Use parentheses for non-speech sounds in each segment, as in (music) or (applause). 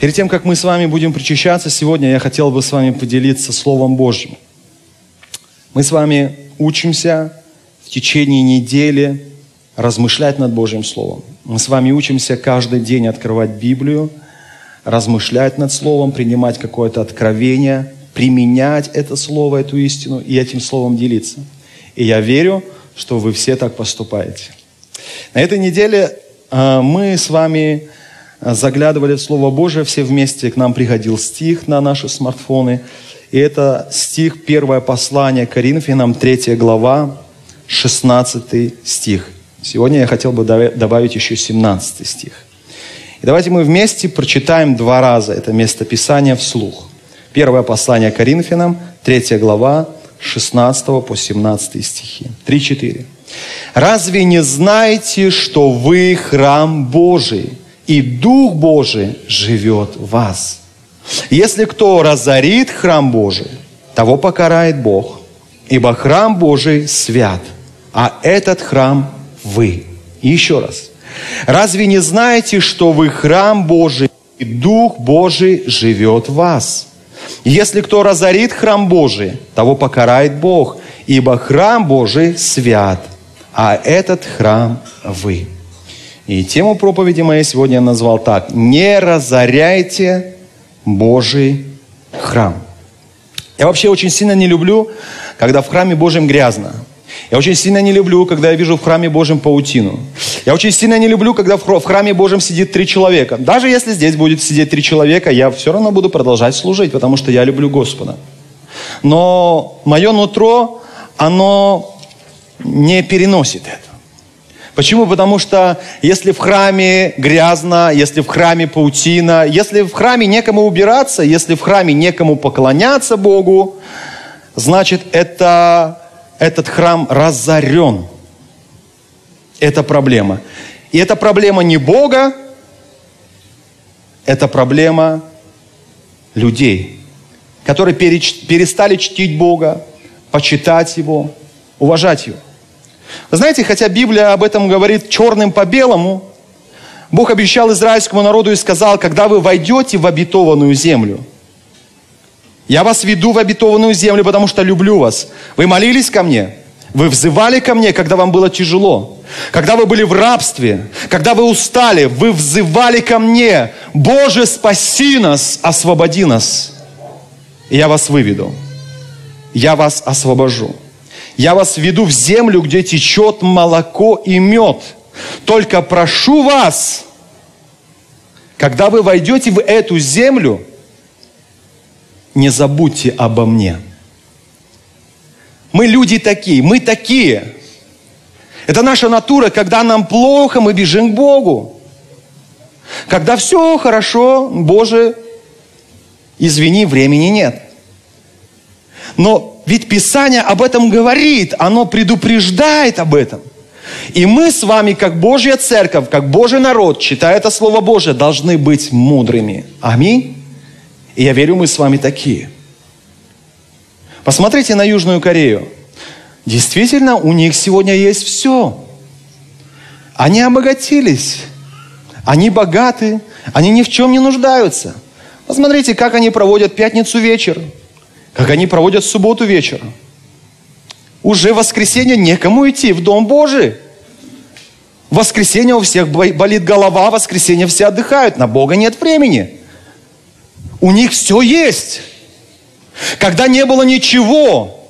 Перед тем, как мы с вами будем причащаться сегодня, я хотел бы с вами поделиться Словом Божьим. Мы с вами учимся в течение недели размышлять над Божьим Словом. Мы с вами учимся каждый день открывать Библию, размышлять над Словом, принимать какое-то откровение, применять это Слово, эту истину и этим Словом делиться. И я верю, что вы все так поступаете. На этой неделе э, мы с вами заглядывали в Слово Божие, все вместе к нам приходил стих на наши смартфоны. И это стих, первое послание Коринфянам, 3 глава, 16 стих. Сегодня я хотел бы добавить еще 17 стих. И давайте мы вместе прочитаем два раза это место Писания вслух. Первое послание Коринфянам, 3 глава, 16 по 17 стихи. 3-4. «Разве не знаете, что вы храм Божий, и Дух Божий живет в вас. Если кто разорит храм Божий, того покарает Бог, ибо храм Божий свят, а этот храм вы. Еще раз. Разве не знаете, что вы храм Божий, и Дух Божий живет в вас? Если кто разорит храм Божий, того покарает Бог, ибо храм Божий свят, а этот храм вы. И тему проповеди моей сегодня я назвал так. Не разоряйте Божий храм. Я вообще очень сильно не люблю, когда в храме Божьем грязно. Я очень сильно не люблю, когда я вижу в храме Божьем паутину. Я очень сильно не люблю, когда в храме Божьем сидит три человека. Даже если здесь будет сидеть три человека, я все равно буду продолжать служить, потому что я люблю Господа. Но мое нутро, оно не переносит это. Почему? Потому что если в храме грязно, если в храме паутина, если в храме некому убираться, если в храме некому поклоняться Богу, значит, это, этот храм разорен. Это проблема. И это проблема не Бога, это проблема людей, которые перестали чтить Бога, почитать Его, уважать Его. Вы знаете, хотя Библия об этом говорит черным по белому, Бог обещал израильскому народу и сказал, когда вы войдете в обетованную землю, я вас веду в обетованную землю, потому что люблю вас. Вы молились ко мне, вы взывали ко мне, когда вам было тяжело. Когда вы были в рабстве, когда вы устали, вы взывали ко мне. Боже, спаси нас, освободи нас. Я вас выведу. Я вас освобожу. Я вас веду в землю, где течет молоко и мед. Только прошу вас, когда вы войдете в эту землю, не забудьте обо мне. Мы люди такие, мы такие. Это наша натура, когда нам плохо, мы бежим к Богу. Когда все хорошо, Боже, извини, времени нет. Но ведь Писание об этом говорит, оно предупреждает об этом. И мы с вами, как Божья церковь, как Божий народ, читая это Слово Божие, должны быть мудрыми. Аминь. И я верю, мы с вами такие. Посмотрите на Южную Корею. Действительно, у них сегодня есть все. Они обогатились. Они богаты. Они ни в чем не нуждаются. Посмотрите, как они проводят пятницу вечер как они проводят субботу вечером. Уже в воскресенье некому идти в Дом Божий. В воскресенье у всех болит голова, в воскресенье все отдыхают, на Бога нет времени. У них все есть. Когда не было ничего,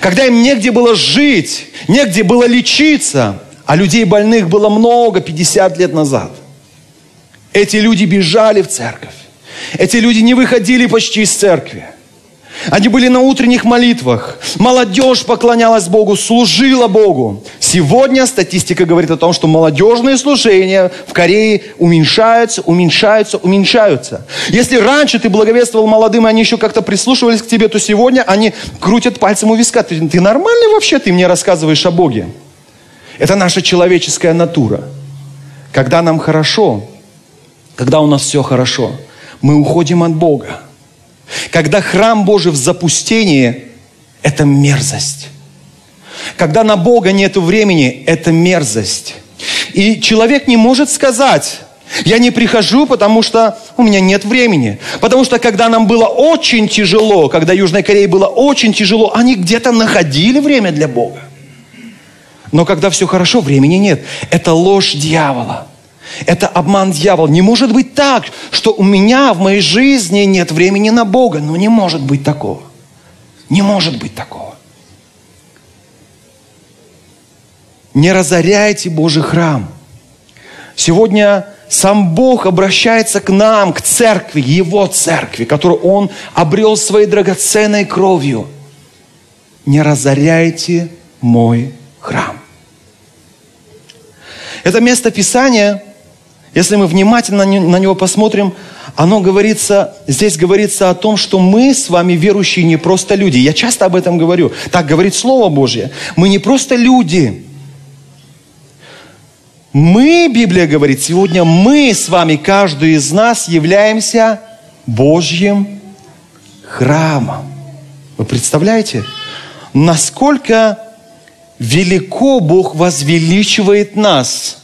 когда им негде было жить, негде было лечиться, а людей больных было много 50 лет назад. Эти люди бежали в церковь. Эти люди не выходили почти из церкви. Они были на утренних молитвах. Молодежь поклонялась Богу, служила Богу. Сегодня статистика говорит о том, что молодежные служения в Корее уменьшаются, уменьшаются, уменьшаются. Если раньше ты благовествовал молодым, и они еще как-то прислушивались к тебе, то сегодня они крутят пальцем у виска. Ты, ты нормальный вообще, ты мне рассказываешь о Боге? Это наша человеческая натура. Когда нам хорошо, когда у нас все хорошо, мы уходим от Бога. Когда храм Божий в запустении, это мерзость. Когда на Бога нет времени, это мерзость. И человек не может сказать, я не прихожу, потому что у меня нет времени. Потому что когда нам было очень тяжело, когда Южной Корее было очень тяжело, они где-то находили время для Бога. Но когда все хорошо, времени нет. Это ложь дьявола. Это обман дьявола. Не может быть так, что у меня в моей жизни нет времени на Бога. Ну не может быть такого. Не может быть такого. Не разоряйте Божий храм. Сегодня сам Бог обращается к нам, к церкви, Его церкви, которую Он обрел своей драгоценной кровью. Не разоряйте мой храм. Это место Писания если мы внимательно на него посмотрим, оно говорится, здесь говорится о том, что мы с вами верующие не просто люди. Я часто об этом говорю. Так говорит Слово Божье. Мы не просто люди. Мы, Библия говорит, сегодня мы с вами, каждый из нас, являемся Божьим храмом. Вы представляете, насколько велико Бог возвеличивает нас –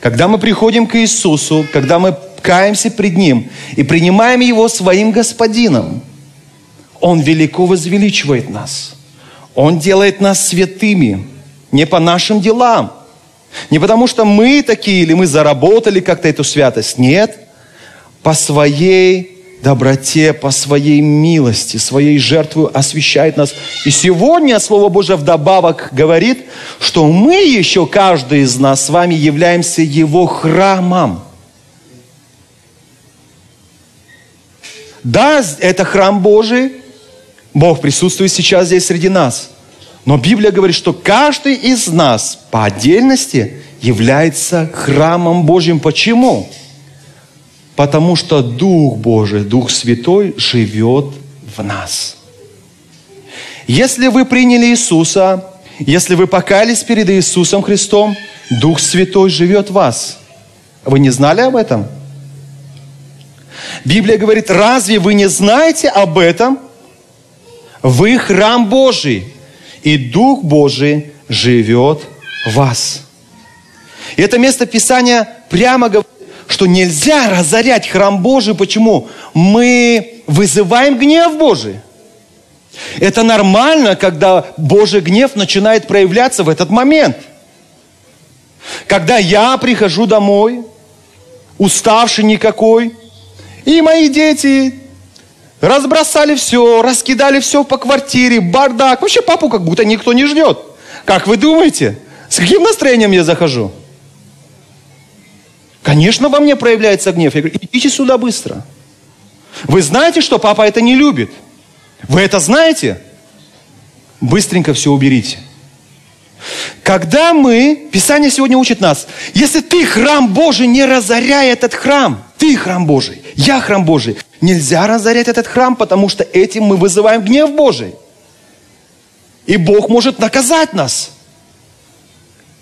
когда мы приходим к Иисусу, когда мы каемся пред Ним и принимаем Его своим Господином, Он велико возвеличивает нас. Он делает нас святыми, не по нашим делам. Не потому что мы такие, или мы заработали как-то эту святость. Нет, по своей доброте, по своей милости, своей жертвой освящает нас. И сегодня Слово Божие вдобавок говорит, что мы еще, каждый из нас с вами являемся Его храмом. Да, это храм Божий, Бог присутствует сейчас здесь среди нас. Но Библия говорит, что каждый из нас по отдельности является храмом Божьим. Почему? Почему? Потому что Дух Божий, Дух Святой живет в нас. Если вы приняли Иисуса, если вы покались перед Иисусом Христом, Дух Святой живет в вас. Вы не знали об этом? Библия говорит, разве вы не знаете об этом? Вы храм Божий, и Дух Божий живет в вас. И это место Писания прямо говорит, что нельзя разорять храм Божий. Почему? Мы вызываем гнев Божий. Это нормально, когда Божий гнев начинает проявляться в этот момент. Когда я прихожу домой, уставший никакой, и мои дети разбросали все, раскидали все по квартире, бардак. Вообще папу как будто никто не ждет. Как вы думаете? С каким настроением я захожу? Конечно, во мне проявляется гнев. Я говорю, идите сюда быстро. Вы знаете, что папа это не любит? Вы это знаете? Быстренько все уберите. Когда мы, Писание сегодня учит нас, если ты храм Божий, не разоряй этот храм. Ты храм Божий, я храм Божий. Нельзя разорять этот храм, потому что этим мы вызываем гнев Божий. И Бог может наказать нас,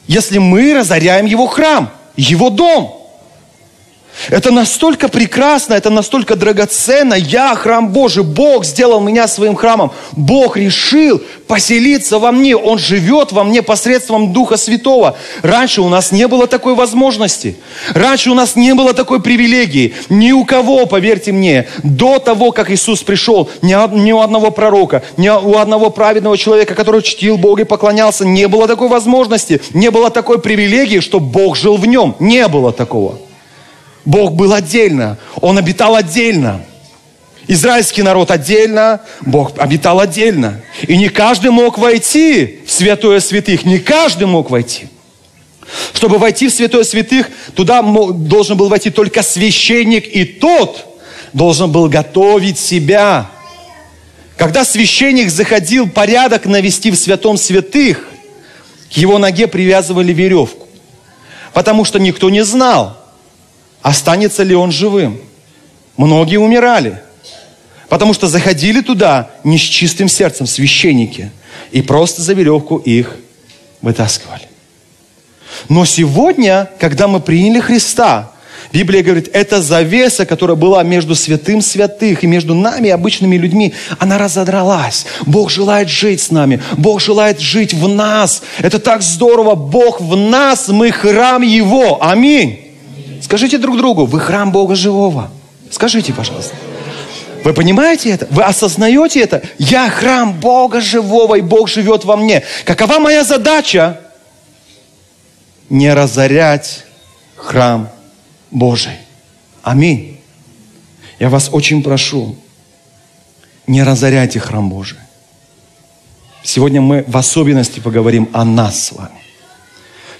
если мы разоряем Его храм, Его дом. Это настолько прекрасно, это настолько драгоценно. Я храм Божий, Бог сделал меня своим храмом. Бог решил поселиться во мне. Он живет во мне посредством Духа Святого. Раньше у нас не было такой возможности. Раньше у нас не было такой привилегии. Ни у кого, поверьте мне, до того, как Иисус пришел, ни, у одного пророка, ни у одного праведного человека, который чтил Бога и поклонялся, не было такой возможности. Не было такой привилегии, что Бог жил в нем. Не было такого. Бог был отдельно, Он обитал отдельно. Израильский народ отдельно, Бог обитал отдельно. И не каждый мог войти в святое святых, не каждый мог войти. Чтобы войти в святое святых, туда должен был войти только священник, и тот должен был готовить себя Когда священник заходил порядок навести в святом святых, к его ноге привязывали веревку. Потому что никто не знал, останется ли он живым. Многие умирали. Потому что заходили туда не с чистым сердцем священники. И просто за веревку их вытаскивали. Но сегодня, когда мы приняли Христа, Библия говорит, эта завеса, которая была между святым святых и между нами, обычными людьми, она разодралась. Бог желает жить с нами. Бог желает жить в нас. Это так здорово. Бог в нас, мы храм Его. Аминь. Скажите друг другу, вы храм Бога живого. Скажите, пожалуйста. Вы понимаете это? Вы осознаете это? Я храм Бога живого, и Бог живет во мне. Какова моя задача? Не разорять храм Божий. Аминь. Я вас очень прошу, не разоряйте храм Божий. Сегодня мы в особенности поговорим о нас с вами.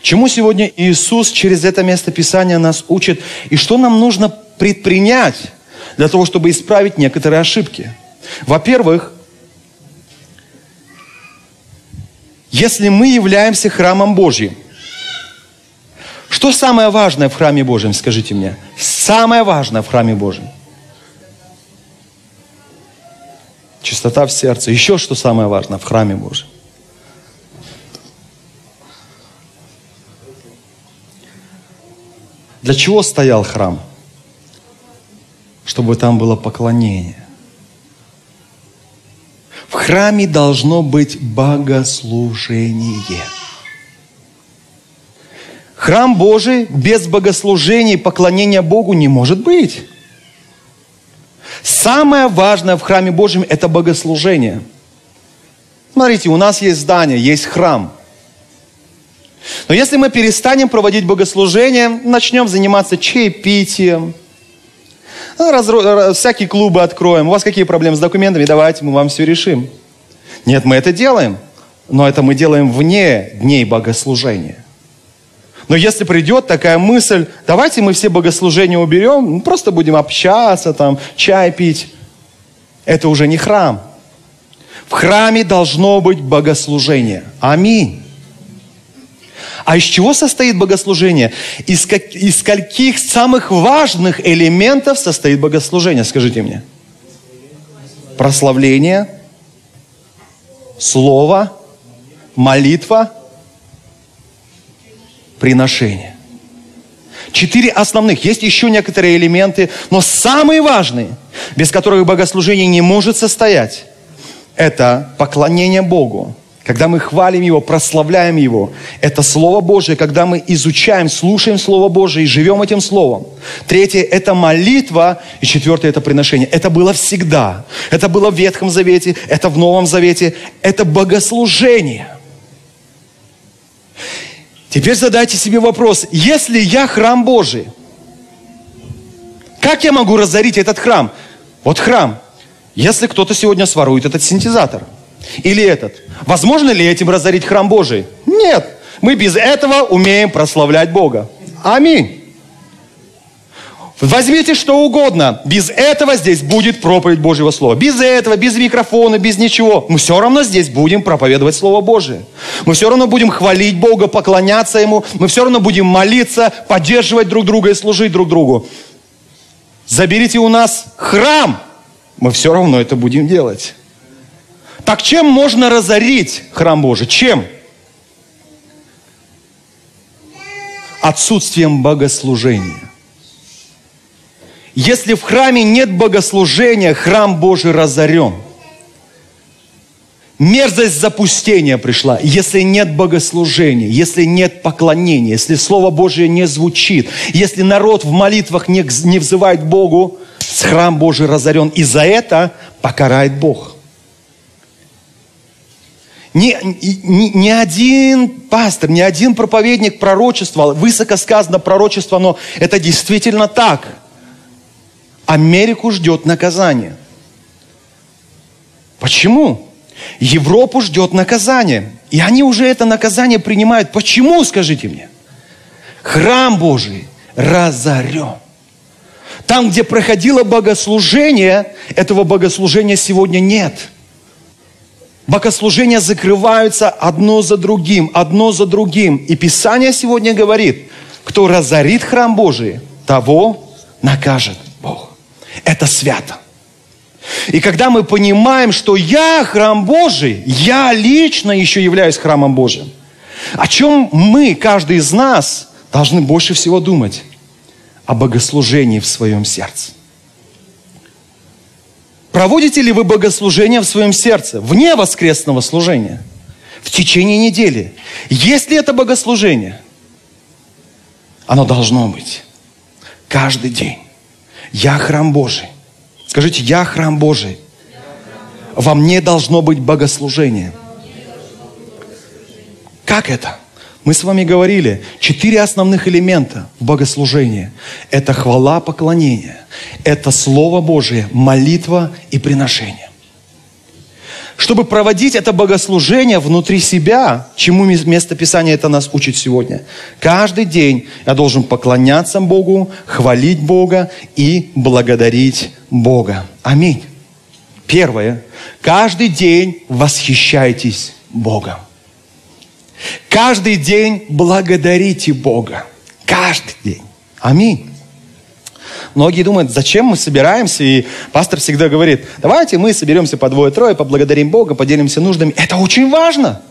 Чему сегодня Иисус через это место Писания нас учит и что нам нужно предпринять для того, чтобы исправить некоторые ошибки? Во-первых, если мы являемся храмом Божьим, что самое важное в храме Божьем, скажите мне? Самое важное в храме Божьем. Чистота в сердце. Еще что самое важное в храме Божьем? Для чего стоял храм? Чтобы там было поклонение. В храме должно быть богослужение. Храм Божий без богослужения и поклонения Богу не может быть. Самое важное в храме Божьем – это богослужение. Смотрите, у нас есть здание, есть храм. Но если мы перестанем проводить богослужение, начнем заниматься чаепитием, ну, разро... всякие клубы откроем. У вас какие проблемы с документами? Давайте мы вам все решим. Нет, мы это делаем. Но это мы делаем вне дней богослужения. Но если придет такая мысль, давайте мы все богослужения уберем, ну, просто будем общаться, там, чай пить, это уже не храм. В храме должно быть богослужение. Аминь. А из чего состоит богослужение? Из, как, из скольких самых важных элементов состоит богослужение? Скажите мне. Прославление, слово, молитва – приношения. Четыре основных. Есть еще некоторые элементы, но самые важные, без которых богослужение не может состоять, это поклонение Богу. Когда мы хвалим Его, прославляем Его. Это Слово Божие, когда мы изучаем, слушаем Слово Божие и живем этим Словом. Третье – это молитва. И четвертое – это приношение. Это было всегда. Это было в Ветхом Завете, это в Новом Завете. Это богослужение. Теперь задайте себе вопрос, если я храм Божий, как я могу разорить этот храм? Вот храм. Если кто-то сегодня сворует этот синтезатор или этот, возможно ли этим разорить храм Божий? Нет. Мы без этого умеем прославлять Бога. Аминь. Возьмите что угодно. Без этого здесь будет проповедь Божьего Слова. Без этого, без микрофона, без ничего. Мы все равно здесь будем проповедовать Слово Божие. Мы все равно будем хвалить Бога, поклоняться Ему. Мы все равно будем молиться, поддерживать друг друга и служить друг другу. Заберите у нас храм. Мы все равно это будем делать. Так чем можно разорить храм Божий? Чем? Отсутствием богослужения. Если в храме нет богослужения, храм Божий разорен. Мерзость запустения пришла, если нет богослужения, если нет поклонения, если Слово Божие не звучит, если народ в молитвах не, не взывает Богу, храм Божий разорен, и за это покарает Бог. Ни, ни, ни один пастор, ни один проповедник пророчествовал, высоко сказано пророчество, но это действительно так – Америку ждет наказание. Почему? Европу ждет наказание. И они уже это наказание принимают. Почему, скажите мне? Храм Божий разорен. Там, где проходило богослужение, этого богослужения сегодня нет. Богослужения закрываются одно за другим, одно за другим. И Писание сегодня говорит, кто разорит храм Божий, того накажет Бог. Это свято. И когда мы понимаем, что я храм Божий, я лично еще являюсь храмом Божьим, о чем мы, каждый из нас, должны больше всего думать? О богослужении в своем сердце. Проводите ли вы богослужение в своем сердце, вне воскресного служения, в течение недели? Есть ли это богослужение? Оно должно быть каждый день. Я храм Божий. Скажите, я храм Божий. Во мне должно быть богослужение. Как это? Мы с вами говорили, четыре основных элемента в богослужении. Это хвала, поклонение. Это Слово Божие, молитва и приношение. Чтобы проводить это богослужение внутри себя, чему место Писания это нас учит сегодня, каждый день я должен поклоняться Богу, хвалить Бога и благодарить Бога. Аминь. Первое. Каждый день восхищайтесь Богом. Каждый день благодарите Бога. Каждый день. Аминь. Многие думают, зачем мы собираемся, и пастор всегда говорит, давайте мы соберемся по двое-трое, поблагодарим Бога, поделимся нуждами. Это очень важно.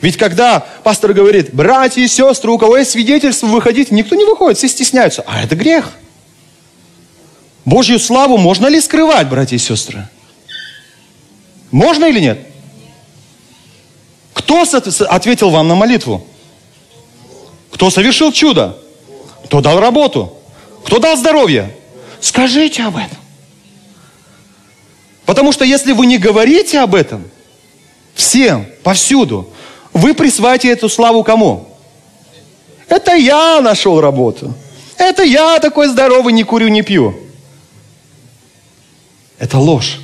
Ведь когда пастор говорит, братья и сестры, у кого есть свидетельство, выходить, никто не выходит, все стесняются. А это грех. Божью славу можно ли скрывать, братья и сестры? Можно или нет? Кто ответил вам на молитву? Кто совершил чудо? Кто дал работу? Кто дал здоровье? Скажите об этом. Потому что если вы не говорите об этом, всем, повсюду, вы присваиваете эту славу кому? Это я нашел работу. Это я такой здоровый, не курю, не пью. Это ложь.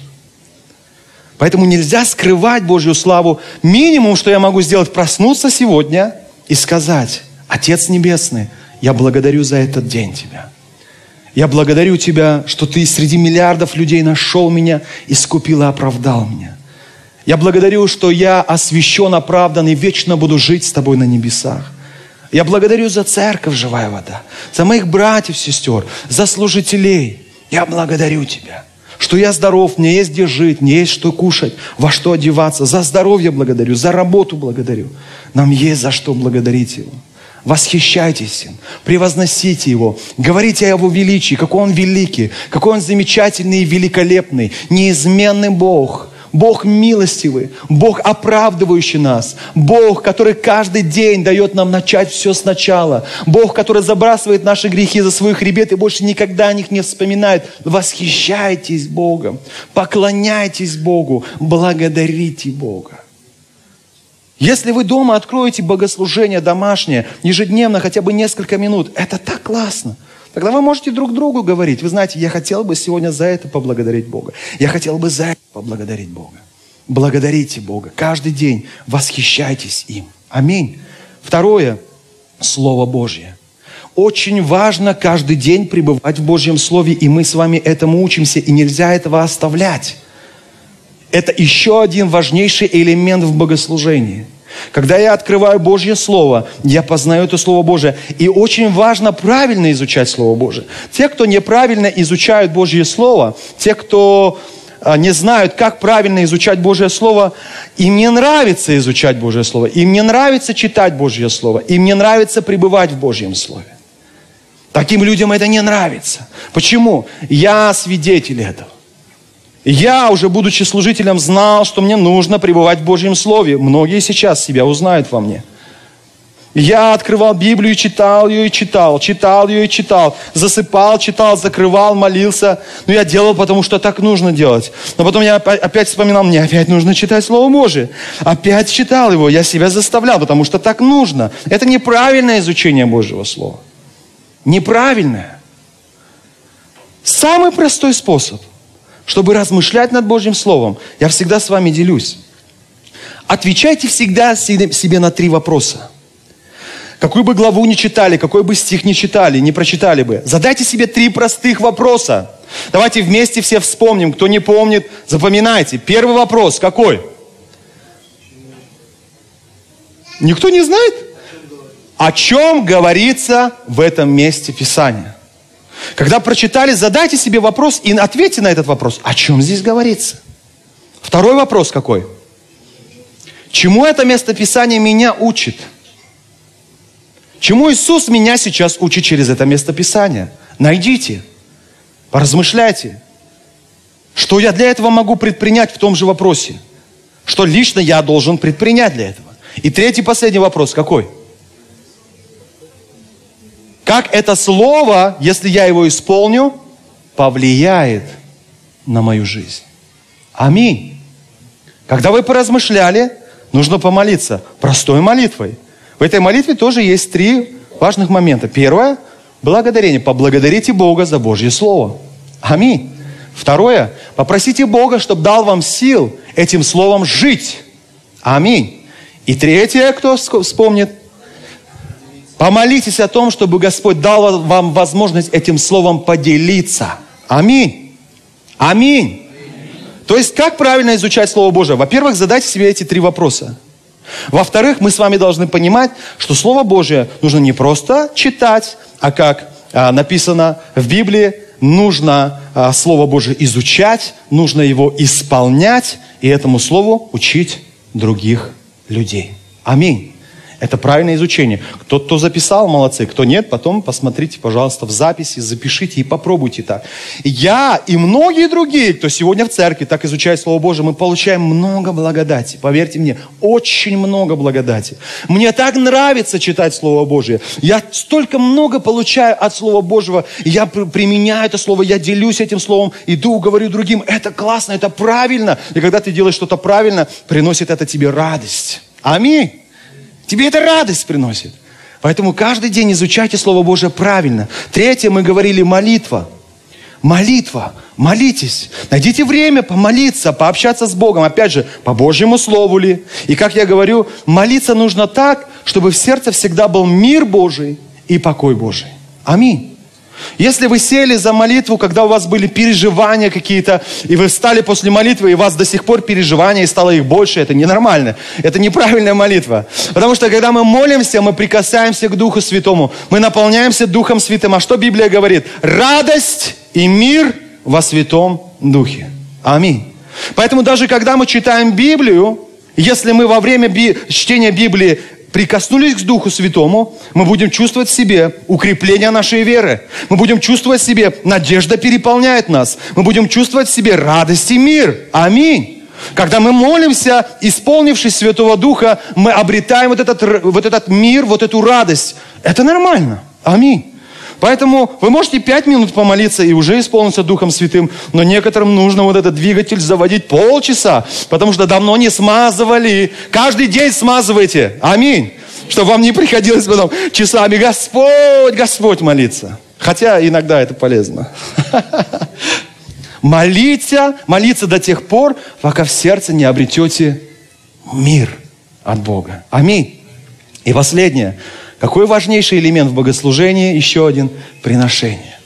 Поэтому нельзя скрывать Божью славу. Минимум, что я могу сделать, проснуться сегодня и сказать, Отец Небесный, я благодарю за этот день Тебя. Я благодарю Тебя, что Ты среди миллиардов людей нашел меня, искупил и оправдал меня. Я благодарю, что я освящен, оправдан и вечно буду жить с Тобой на небесах. Я благодарю за церковь «Живая вода», за моих братьев, сестер, за служителей. Я благодарю Тебя что я здоров, мне есть где жить, мне есть что кушать, во что одеваться. За здоровье благодарю, за работу благодарю. Нам есть за что благодарить Его. Восхищайтесь им, превозносите Его, говорите о Его величии, какой Он великий, какой Он замечательный и великолепный, неизменный Бог – Бог милостивый, Бог оправдывающий нас, Бог, который каждый день дает нам начать все сначала, Бог, который забрасывает наши грехи за свой хребет и больше никогда о них не вспоминает. Восхищайтесь Богом, поклоняйтесь Богу, благодарите Бога. Если вы дома откроете богослужение домашнее, ежедневно, хотя бы несколько минут, это так классно. Тогда вы можете друг другу говорить, вы знаете, я хотел бы сегодня за это поблагодарить Бога. Я хотел бы за это поблагодарить Бога. Благодарите Бога. Каждый день восхищайтесь им. Аминь. Второе, Слово Божье. Очень важно каждый день пребывать в Божьем Слове, и мы с вами этому учимся, и нельзя этого оставлять. Это еще один важнейший элемент в богослужении – когда я открываю Божье Слово, я познаю это Слово Божие. И очень важно правильно изучать Слово Божие. Те, кто неправильно изучают Божье Слово, те, кто а, не знают, как правильно изучать Божье Слово, им не нравится изучать Божье Слово, им не нравится читать Божье Слово, им не нравится пребывать в Божьем Слове. Таким людям это не нравится. Почему? Я свидетель этого. Я, уже будучи служителем, знал, что мне нужно пребывать в Божьем Слове. Многие сейчас себя узнают во мне. Я открывал Библию, читал ее и читал, читал ее и читал, засыпал, читал, закрывал, молился. Но я делал, потому что так нужно делать. Но потом я опять вспоминал, мне опять нужно читать Слово Божие. Опять читал его, я себя заставлял, потому что так нужно. Это неправильное изучение Божьего Слова. Неправильное. Самый простой способ – чтобы размышлять над Божьим Словом, я всегда с вами делюсь. Отвечайте всегда себе на три вопроса. какую бы главу ни читали, какой бы стих ни читали, не прочитали бы, задайте себе три простых вопроса. Давайте вместе все вспомним. Кто не помнит, запоминайте. Первый вопрос какой? Никто не знает? О чем говорится в этом месте Писания? Когда прочитали, задайте себе вопрос и ответьте на этот вопрос. О чем здесь говорится? Второй вопрос какой? Чему это место Писания меня учит? Чему Иисус меня сейчас учит через это место Писания? Найдите, поразмышляйте. Что я для этого могу предпринять в том же вопросе? Что лично я должен предпринять для этого? И третий, последний вопрос какой? Как это слово, если я его исполню, повлияет на мою жизнь? Аминь. Когда вы поразмышляли, нужно помолиться простой молитвой. В этой молитве тоже есть три важных момента. Первое – благодарение. Поблагодарите Бога за Божье Слово. Аминь. Второе – попросите Бога, чтобы дал вам сил этим Словом жить. Аминь. И третье, кто вспомнит, помолитесь о том, чтобы Господь дал вам возможность этим словом поделиться. Аминь. Аминь. То есть, как правильно изучать Слово Божие? Во-первых, задайте себе эти три вопроса. Во-вторых, мы с вами должны понимать, что Слово Божие нужно не просто читать, а как а, написано в Библии, нужно а, Слово Божие изучать, нужно его исполнять и этому Слову учить других людей. Аминь. Это правильное изучение. Кто, кто записал, молодцы. Кто нет, потом посмотрите, пожалуйста, в записи, запишите и попробуйте так. Я и многие другие, кто сегодня в церкви так изучает Слово Божие, мы получаем много благодати. Поверьте мне, очень много благодати. Мне так нравится читать Слово Божие. Я столько много получаю от Слова Божьего. Я применяю это Слово, я делюсь этим Словом, иду, говорю другим. Это классно, это правильно. И когда ты делаешь что-то правильно, приносит это тебе радость. Аминь. Тебе это радость приносит. Поэтому каждый день изучайте Слово Божие правильно. Третье, мы говорили молитва. Молитва. Молитесь. Найдите время помолиться, пообщаться с Богом. Опять же, по Божьему Слову ли. И как я говорю, молиться нужно так, чтобы в сердце всегда был мир Божий и покой Божий. Аминь. Если вы сели за молитву, когда у вас были переживания какие-то, и вы встали после молитвы, и у вас до сих пор переживания, и стало их больше, это ненормально. Это неправильная молитва. Потому что когда мы молимся, мы прикасаемся к Духу Святому. Мы наполняемся Духом Святым. А что Библия говорит? Радость и мир во Святом Духе. Аминь. Поэтому даже когда мы читаем Библию, если мы во время би- чтения Библии прикоснулись к Духу Святому, мы будем чувствовать в себе укрепление нашей веры. Мы будем чувствовать в себе, надежда переполняет нас. Мы будем чувствовать в себе радость и мир. Аминь. Когда мы молимся, исполнившись Святого Духа, мы обретаем вот этот, вот этот мир, вот эту радость. Это нормально. Аминь. Поэтому вы можете пять минут помолиться и уже исполниться Духом Святым, но некоторым нужно вот этот двигатель заводить полчаса, потому что давно не смазывали. Каждый день смазывайте. Аминь. Чтобы вам не приходилось потом часами Господь, Господь молиться. Хотя иногда это полезно. (laughs) Молиться, молиться до тех пор, пока в сердце не обретете мир от Бога. Аминь. И последнее. Какой важнейший элемент в богослужении? Еще один – приношение.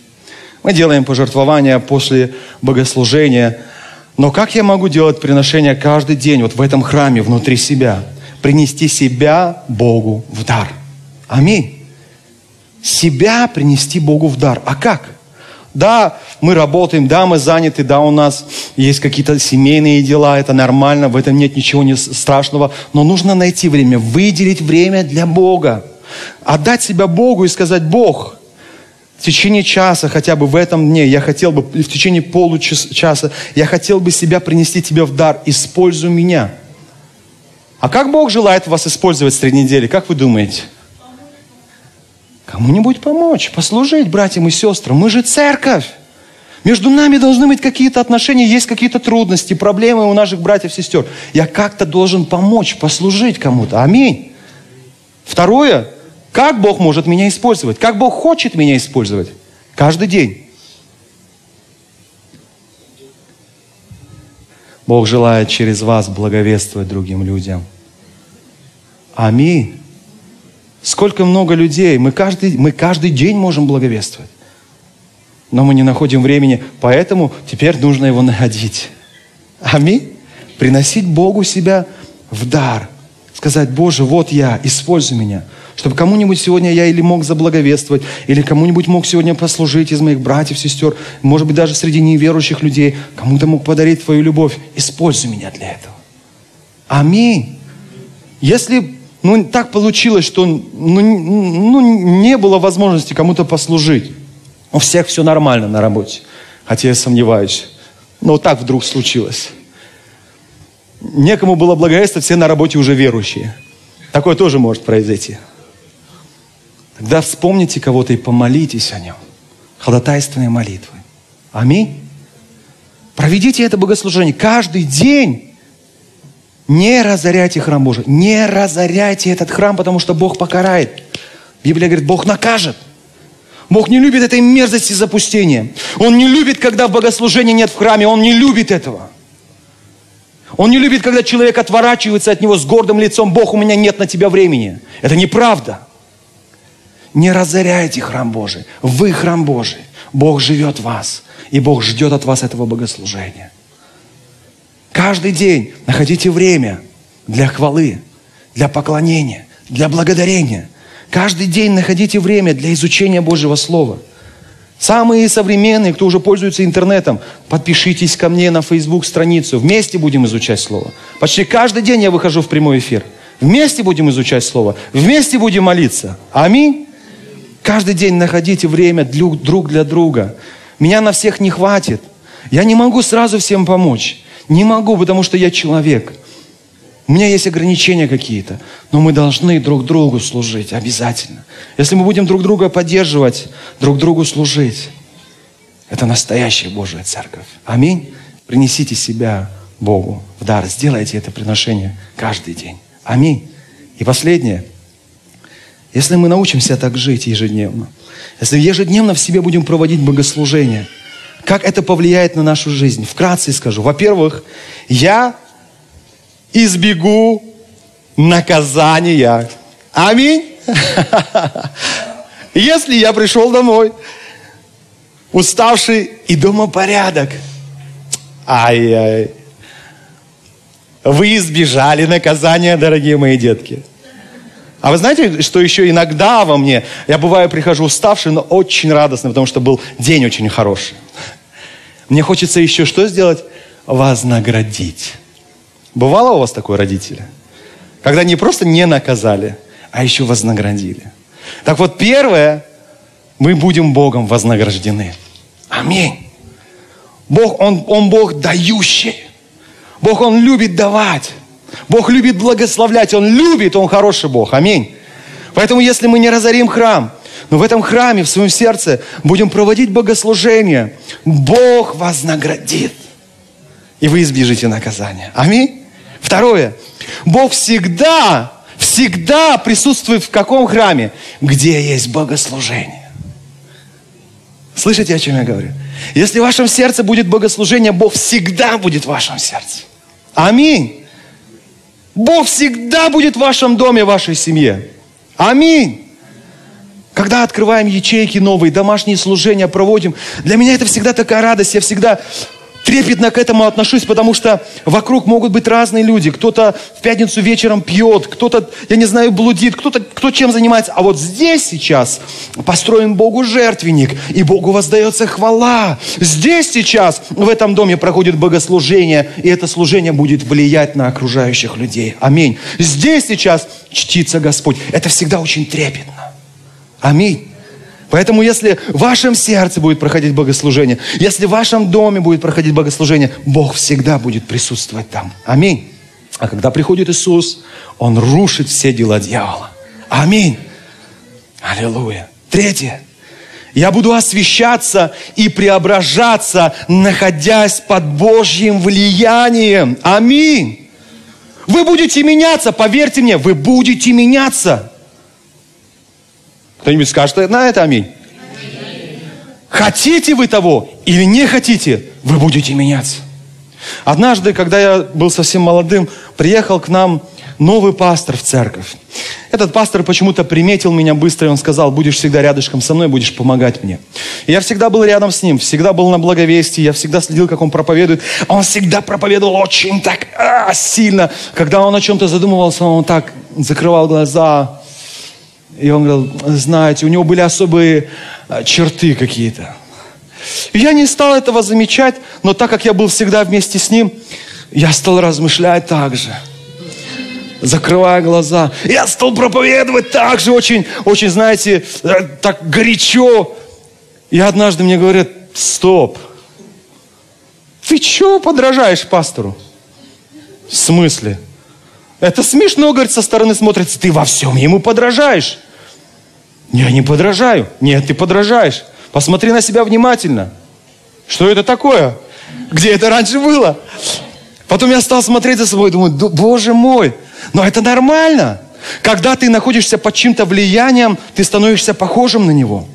Мы делаем пожертвования после богослужения. Но как я могу делать приношение каждый день, вот в этом храме, внутри себя? Принести себя Богу в дар. Аминь. Себя принести Богу в дар. А как? Да, мы работаем, да, мы заняты, да, у нас есть какие-то семейные дела, это нормально, в этом нет ничего страшного, но нужно найти время, выделить время для Бога. Отдать себя Богу и сказать, Бог, в течение часа, хотя бы в этом дне, я хотел бы, в течение получаса, я хотел бы себя принести тебе в дар, используй меня. А как Бог желает вас использовать среди недели, как вы думаете? Кому-нибудь помочь, послужить братьям и сестрам. Мы же церковь. Между нами должны быть какие-то отношения, есть какие-то трудности, проблемы у наших братьев и сестер. Я как-то должен помочь, послужить кому-то. Аминь. Второе, как Бог может меня использовать? Как Бог хочет меня использовать? Каждый день. Бог желает через вас благовествовать другим людям. Аминь. Сколько много людей, мы каждый, мы каждый день можем благовествовать. Но мы не находим времени, поэтому теперь нужно его находить. Аминь. Приносить Богу себя в дар. Сказать, Боже, вот я, используй меня. Чтобы кому-нибудь сегодня я или мог заблаговествовать, или кому-нибудь мог сегодня послужить из моих братьев, сестер, может быть, даже среди неверующих людей, кому-то мог подарить твою любовь. Используй меня для этого. Аминь. Если ну, так получилось, что ну, ну, не было возможности кому-то послужить, у всех все нормально на работе, хотя я сомневаюсь. Но вот так вдруг случилось. Некому было благовествовать, все на работе уже верующие. Такое тоже может произойти. Тогда вспомните кого-то и помолитесь о нем. Ходатайственной молитвы. Аминь. Проведите это богослужение каждый день. Не разоряйте храм Божий. Не разоряйте этот храм, потому что Бог покарает. Библия говорит, Бог накажет. Бог не любит этой мерзости запустения. Он не любит, когда в богослужении нет в храме. Он не любит этого. Он не любит, когда человек отворачивается от него с гордым лицом. Бог, у меня нет на тебя времени. Это неправда. Не разоряйте храм Божий. Вы храм Божий. Бог живет в вас. И Бог ждет от вас этого богослужения. Каждый день находите время для хвалы, для поклонения, для благодарения. Каждый день находите время для изучения Божьего Слова. Самые современные, кто уже пользуется интернетом, подпишитесь ко мне на Facebook страницу. Вместе будем изучать Слово. Почти каждый день я выхожу в прямой эфир. Вместе будем изучать Слово. Вместе будем молиться. Аминь. Каждый день находите время друг для друга. Меня на всех не хватит. Я не могу сразу всем помочь. Не могу, потому что я человек. У меня есть ограничения какие-то. Но мы должны друг другу служить обязательно. Если мы будем друг друга поддерживать, друг другу служить, это настоящая Божья церковь. Аминь. Принесите себя Богу в дар. Сделайте это приношение каждый день. Аминь. И последнее – если мы научимся так жить ежедневно, если ежедневно в себе будем проводить богослужение, как это повлияет на нашу жизнь? Вкратце скажу. Во-первых, я избегу наказания. Аминь. (laughs) Если я пришел домой, уставший, и дома порядок. Ай-яй. Вы избежали наказания, дорогие мои детки. А вы знаете, что еще иногда во мне, я бываю, прихожу уставший, но очень радостный, потому что был день очень хороший. Мне хочется еще что сделать? Вознаградить. Бывало у вас такое, родители? Когда не просто не наказали, а еще вознаградили. Так вот, первое, мы будем Богом вознаграждены. Аминь. Бог, Он, Он Бог дающий. Бог, Он любит давать. Бог любит благословлять, Он любит, Он хороший Бог. Аминь. Поэтому если мы не разорим храм, но в этом храме, в своем сердце будем проводить богослужение, Бог вознаградит. И вы избежите наказания. Аминь. Второе. Бог всегда, всегда присутствует в каком храме? Где есть богослужение. Слышите, о чем я говорю? Если в вашем сердце будет богослужение, Бог всегда будет в вашем сердце. Аминь. Бог всегда будет в вашем доме, в вашей семье. Аминь. Когда открываем ячейки новые, домашние служения проводим, для меня это всегда такая радость. Я всегда трепетно к этому отношусь, потому что вокруг могут быть разные люди. Кто-то в пятницу вечером пьет, кто-то, я не знаю, блудит, кто-то, кто чем занимается. А вот здесь сейчас построен Богу жертвенник, и Богу воздается хвала. Здесь сейчас, в этом доме проходит богослужение, и это служение будет влиять на окружающих людей. Аминь. Здесь сейчас чтится Господь. Это всегда очень трепетно. Аминь. Поэтому если в вашем сердце будет проходить богослужение, если в вашем доме будет проходить богослужение, Бог всегда будет присутствовать там. Аминь. А когда приходит Иисус, Он рушит все дела дьявола. Аминь. Аллилуйя. Третье. Я буду освещаться и преображаться, находясь под Божьим влиянием. Аминь. Вы будете меняться, поверьте мне, вы будете меняться. Кто-нибудь скажет на это аминь? Хотите вы того или не хотите, вы будете меняться. Однажды, когда я был совсем молодым, приехал к нам новый пастор в церковь. Этот пастор почему-то приметил меня быстро, и он сказал, будешь всегда рядышком со мной, будешь помогать мне. И я всегда был рядом с ним, всегда был на благовестии, я всегда следил, как он проповедует. Он всегда проповедовал очень так а, сильно. Когда он о чем-то задумывался, он так закрывал глаза. И он говорил, знаете, у него были особые а, черты какие-то. Я не стал этого замечать, но так как я был всегда вместе с ним, я стал размышлять так же – закрывая глаза. Я стал проповедовать так же очень, очень, знаете, э, так горячо. И однажды мне говорят, стоп, ты чего подражаешь пастору? В смысле? Это смешно, говорит, со стороны смотрится, ты во всем ему подражаешь. Я не подражаю. Нет, ты подражаешь. Посмотри на себя внимательно. Что это такое? Где это раньше было? Потом я стал смотреть за собой, думаю, боже мой, но это нормально. Когда ты находишься под чьим-то влиянием, ты становишься похожим на него.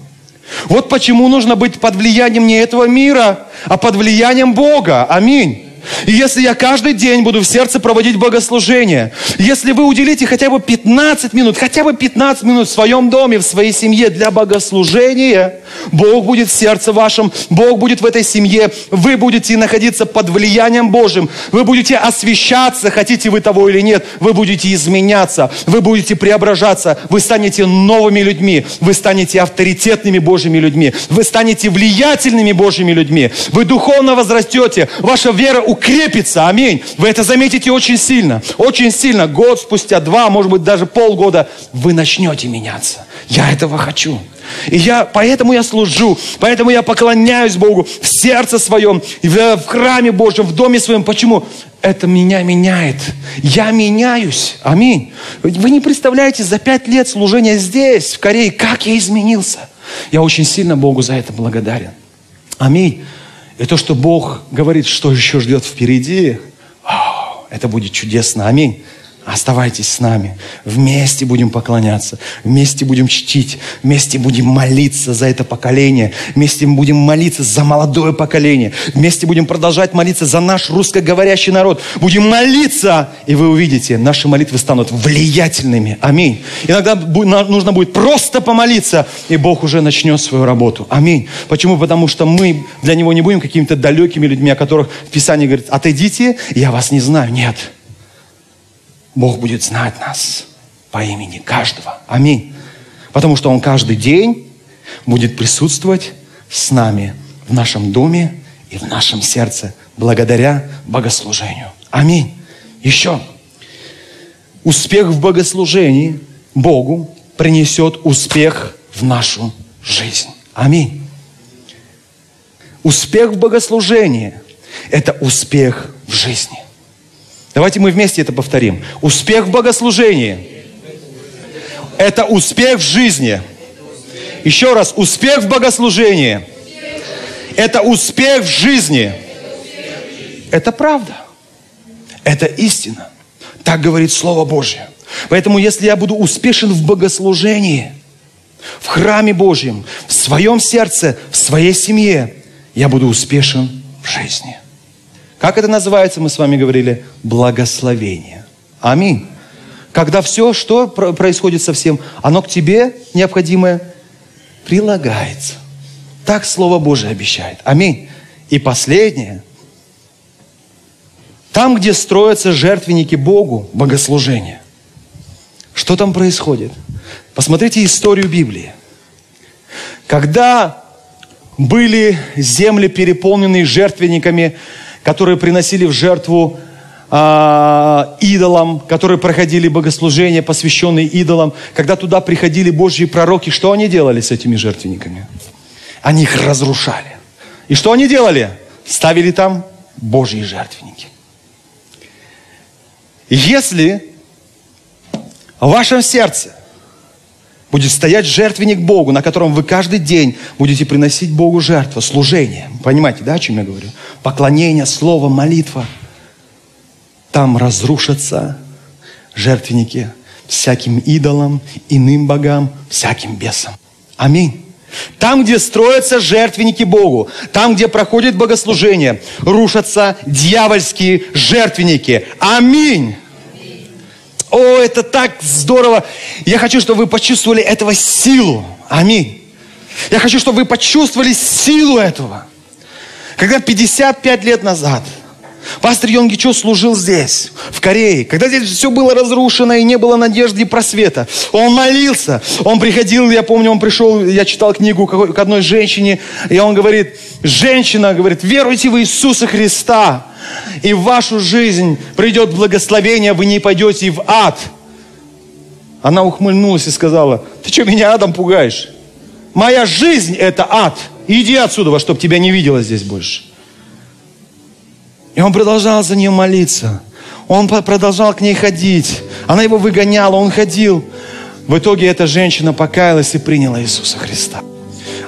Вот почему нужно быть под влиянием не этого мира, а под влиянием Бога. Аминь. И если я каждый день буду в сердце проводить богослужение, если вы уделите хотя бы 15 минут, хотя бы 15 минут в своем доме, в своей семье для богослужения, Бог будет в сердце вашем, Бог будет в этой семье, вы будете находиться под влиянием Божьим, вы будете освещаться, хотите вы того или нет, вы будете изменяться, вы будете преображаться, вы станете новыми людьми, вы станете авторитетными Божьими людьми, вы станете влиятельными Божьими людьми, вы духовно возрастете, ваша вера укрепится. Аминь. Вы это заметите очень сильно. Очень сильно. Год спустя, два, может быть, даже полгода, вы начнете меняться. Я этого хочу. И я, поэтому я служу, поэтому я поклоняюсь Богу в сердце своем, в, в храме Божьем, в доме своем. Почему? Это меня меняет. Я меняюсь. Аминь. Вы не представляете, за пять лет служения здесь, в Корее, как я изменился. Я очень сильно Богу за это благодарен. Аминь. И то, что Бог говорит, что еще ждет впереди, это будет чудесно. Аминь. Оставайтесь с нами. Вместе будем поклоняться. Вместе будем чтить. Вместе будем молиться за это поколение. Вместе будем молиться за молодое поколение. Вместе будем продолжать молиться за наш русскоговорящий народ. Будем молиться, и вы увидите, наши молитвы станут влиятельными. Аминь. Иногда нужно будет просто помолиться, и Бог уже начнет свою работу. Аминь. Почему? Потому что мы для Него не будем какими-то далекими людьми, о которых в Писании говорит, отойдите, я вас не знаю. Нет. Бог будет знать нас по имени каждого. Аминь. Потому что Он каждый день будет присутствовать с нами в нашем доме и в нашем сердце благодаря богослужению. Аминь. Еще. Успех в богослужении Богу принесет успех в нашу жизнь. Аминь. Успех в богослужении – это успех в жизни. Давайте мы вместе это повторим. Успех в богослужении – это успех в жизни. Еще раз, успех в богослужении – это успех в жизни. Это правда. Это истина. Так говорит Слово Божье. Поэтому, если я буду успешен в богослужении, в храме Божьем, в своем сердце, в своей семье, я буду успешен в жизни. Как это называется, мы с вами говорили? Благословение. Аминь. Когда все, что происходит со всем, оно к тебе необходимое прилагается. Так Слово Божие обещает. Аминь. И последнее. Там, где строятся жертвенники Богу, богослужение. Что там происходит? Посмотрите историю Библии. Когда были земли, переполненные жертвенниками, которые приносили в жертву а, идолам, которые проходили богослужения, посвященные идолам. Когда туда приходили Божьи пророки, что они делали с этими жертвенниками? Они их разрушали. И что они делали? Ставили там Божьи жертвенники. Если в вашем сердце будет стоять жертвенник Богу, на котором вы каждый день будете приносить Богу жертву, служение. Понимаете, да, о чем я говорю? Поклонение, слово, молитва. Там разрушатся жертвенники всяким идолам, иным богам, всяким бесам. Аминь. Там, где строятся жертвенники Богу, там, где проходит богослужение, рушатся дьявольские жертвенники. Аминь. О, это так здорово. Я хочу, чтобы вы почувствовали этого силу. Аминь. Я хочу, чтобы вы почувствовали силу этого. Когда 55 лет назад пастор Йонги Чо служил здесь, в Корее, когда здесь все было разрушено и не было надежды и просвета, он молился, он приходил, я помню, он пришел, я читал книгу к одной женщине, и он говорит, женщина, говорит, веруйте в Иисуса Христа, и в вашу жизнь придет благословение, вы не пойдете в ад. Она ухмыльнулась и сказала, ты что, меня адом пугаешь? Моя жизнь – это ад. Иди отсюда, чтобы тебя не видела здесь больше. И он продолжал за нее молиться. Он продолжал к ней ходить. Она его выгоняла, он ходил. В итоге эта женщина покаялась и приняла Иисуса Христа.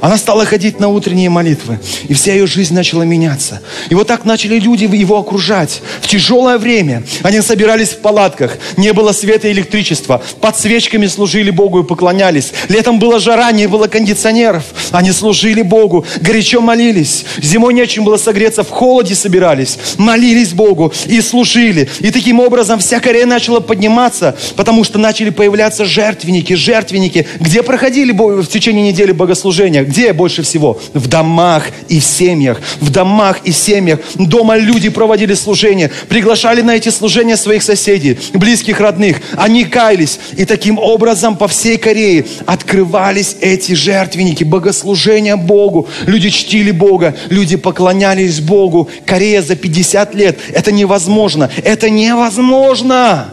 Она стала ходить на утренние молитвы, и вся ее жизнь начала меняться. И вот так начали люди его окружать. В тяжелое время они собирались в палатках, не было света и электричества, под свечками служили Богу и поклонялись. Летом была жара, не было кондиционеров, они служили Богу, горячо молились. Зимой нечем было согреться, в холоде собирались, молились Богу и служили. И таким образом вся Корея начала подниматься, потому что начали появляться жертвенники, жертвенники, где проходили в течение недели богослужения, где больше всего? В домах и в семьях. В домах и семьях. Дома люди проводили служения, приглашали на эти служения своих соседей, близких, родных. Они каялись. И таким образом по всей Корее открывались эти жертвенники, богослужения Богу. Люди чтили Бога, люди поклонялись Богу. Корея за 50 лет. Это невозможно. Это невозможно.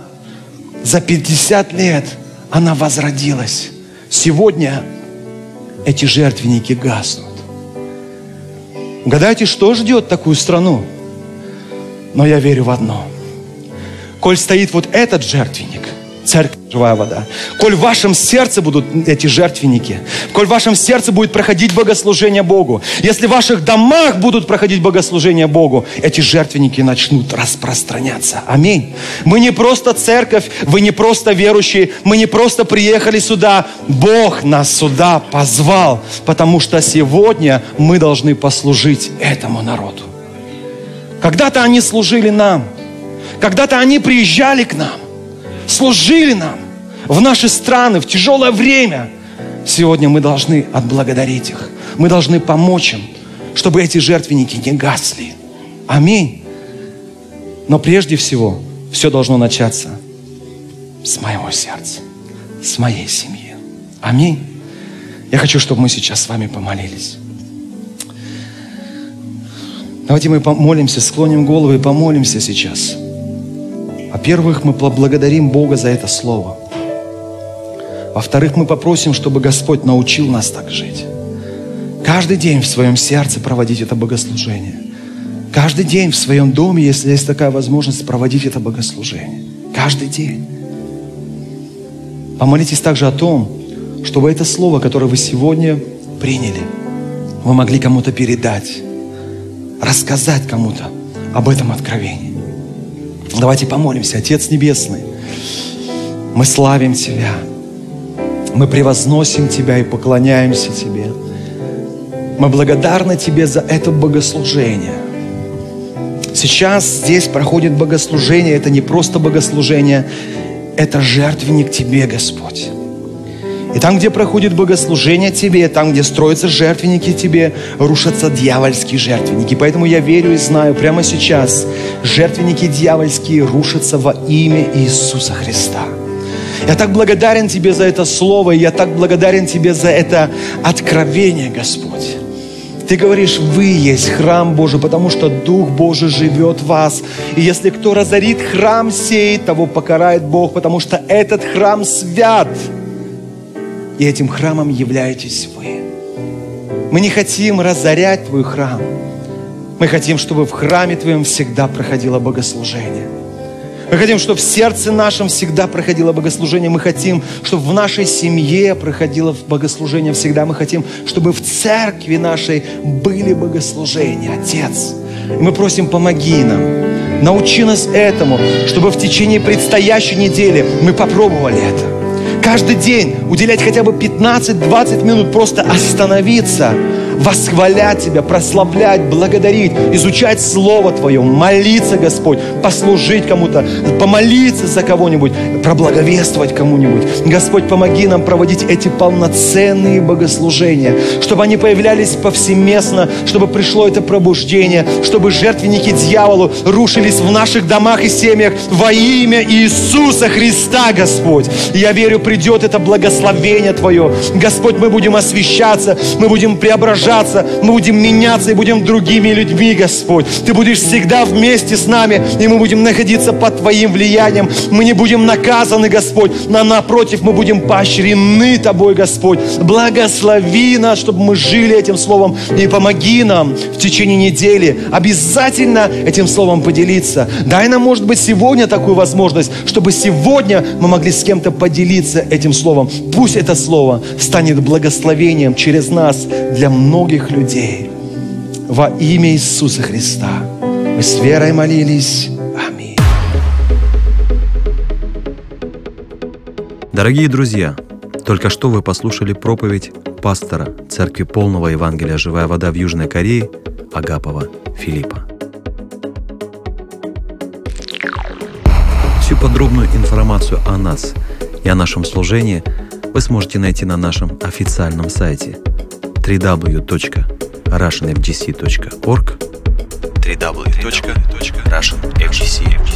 За 50 лет она возродилась. Сегодня эти жертвенники гаснут. Угадайте, что ждет такую страну? Но я верю в одно. Коль стоит вот этот жертвенник, церковь живая вода. Коль в вашем сердце будут эти жертвенники, коль в вашем сердце будет проходить богослужение Богу, если в ваших домах будут проходить богослужение Богу, эти жертвенники начнут распространяться. Аминь. Мы не просто церковь, вы не просто верующие, мы не просто приехали сюда. Бог нас сюда позвал, потому что сегодня мы должны послужить этому народу. Когда-то они служили нам, когда-то они приезжали к нам, служили нам в наши страны, в тяжелое время. Сегодня мы должны отблагодарить их. Мы должны помочь им, чтобы эти жертвенники не гасли. Аминь. Но прежде всего, все должно начаться с моего сердца, с моей семьи. Аминь. Я хочу, чтобы мы сейчас с вами помолились. Давайте мы помолимся, склоним головы и помолимся сейчас. Во-первых, мы поблагодарим Бога за это слово. Во-вторых, мы попросим, чтобы Господь научил нас так жить. Каждый день в своем сердце проводить это богослужение. Каждый день в своем доме, если есть такая возможность, проводить это богослужение. Каждый день. Помолитесь также о том, чтобы это слово, которое вы сегодня приняли, вы могли кому-то передать, рассказать кому-то об этом откровении. Давайте помолимся. Отец Небесный, мы славим Тебя. Мы превозносим Тебя и поклоняемся Тебе. Мы благодарны Тебе за это богослужение. Сейчас здесь проходит богослужение. Это не просто богослужение, это жертвенник Тебе, Господь. И там, где проходит богослужение Тебе, там, где строятся жертвенники Тебе, рушатся дьявольские жертвенники. Поэтому я верю и знаю, прямо сейчас жертвенники дьявольские рушатся во имя Иисуса Христа. Я так благодарен Тебе за это слово, я так благодарен Тебе за это откровение, Господь. Ты говоришь, вы есть храм Божий, потому что Дух Божий живет в вас. И если кто разорит храм сей, того покарает Бог, потому что этот храм свят – и этим храмом являетесь вы. Мы не хотим разорять Твой храм. Мы хотим, чтобы в храме Твоем всегда проходило богослужение. Мы хотим, чтобы в сердце нашем всегда проходило богослужение. Мы хотим, чтобы в нашей семье проходило богослужение всегда. Мы хотим, чтобы в церкви нашей были богослужения. Отец, и мы просим, помоги нам. Научи нас этому, чтобы в течение предстоящей недели мы попробовали это каждый день уделять хотя бы 15-20 минут, просто остановиться, восхвалять Тебя, прославлять, благодарить, изучать Слово Твое, молиться, Господь, послужить кому-то, помолиться за кого-нибудь, проблаговествовать кому-нибудь. Господь, помоги нам проводить эти полноценные богослужения, чтобы они появлялись повсеместно, чтобы пришло это пробуждение, чтобы жертвенники дьяволу рушились в наших домах и семьях во имя Иисуса Христа, Господь. Я верю, придет это благословение Твое. Господь, мы будем освещаться, мы будем преображаться, мы будем меняться и будем другими людьми, Господь. Ты будешь всегда вместе с нами, и мы будем находиться под Твоим влиянием. Мы не будем наказаны, Господь, но напротив, мы будем поощрены Тобой, Господь. Благослови нас, чтобы мы жили этим Словом, и помоги нам в течение недели обязательно этим Словом поделиться. Дай нам, может быть, сегодня такую возможность, чтобы сегодня мы могли с кем-то поделиться этим Словом. Пусть это Слово станет благословением через нас для многих людей. Во имя Иисуса Христа. Мы с верой молились. Аминь. Дорогие друзья, только что вы послушали проповедь пастора Церкви Полного Евангелия «Живая вода» в Южной Корее Агапова Филиппа. Всю подробную информацию о нас и о нашем служении вы сможете найти на нашем официальном сайте www.russianfgc.org www.russianfgc.org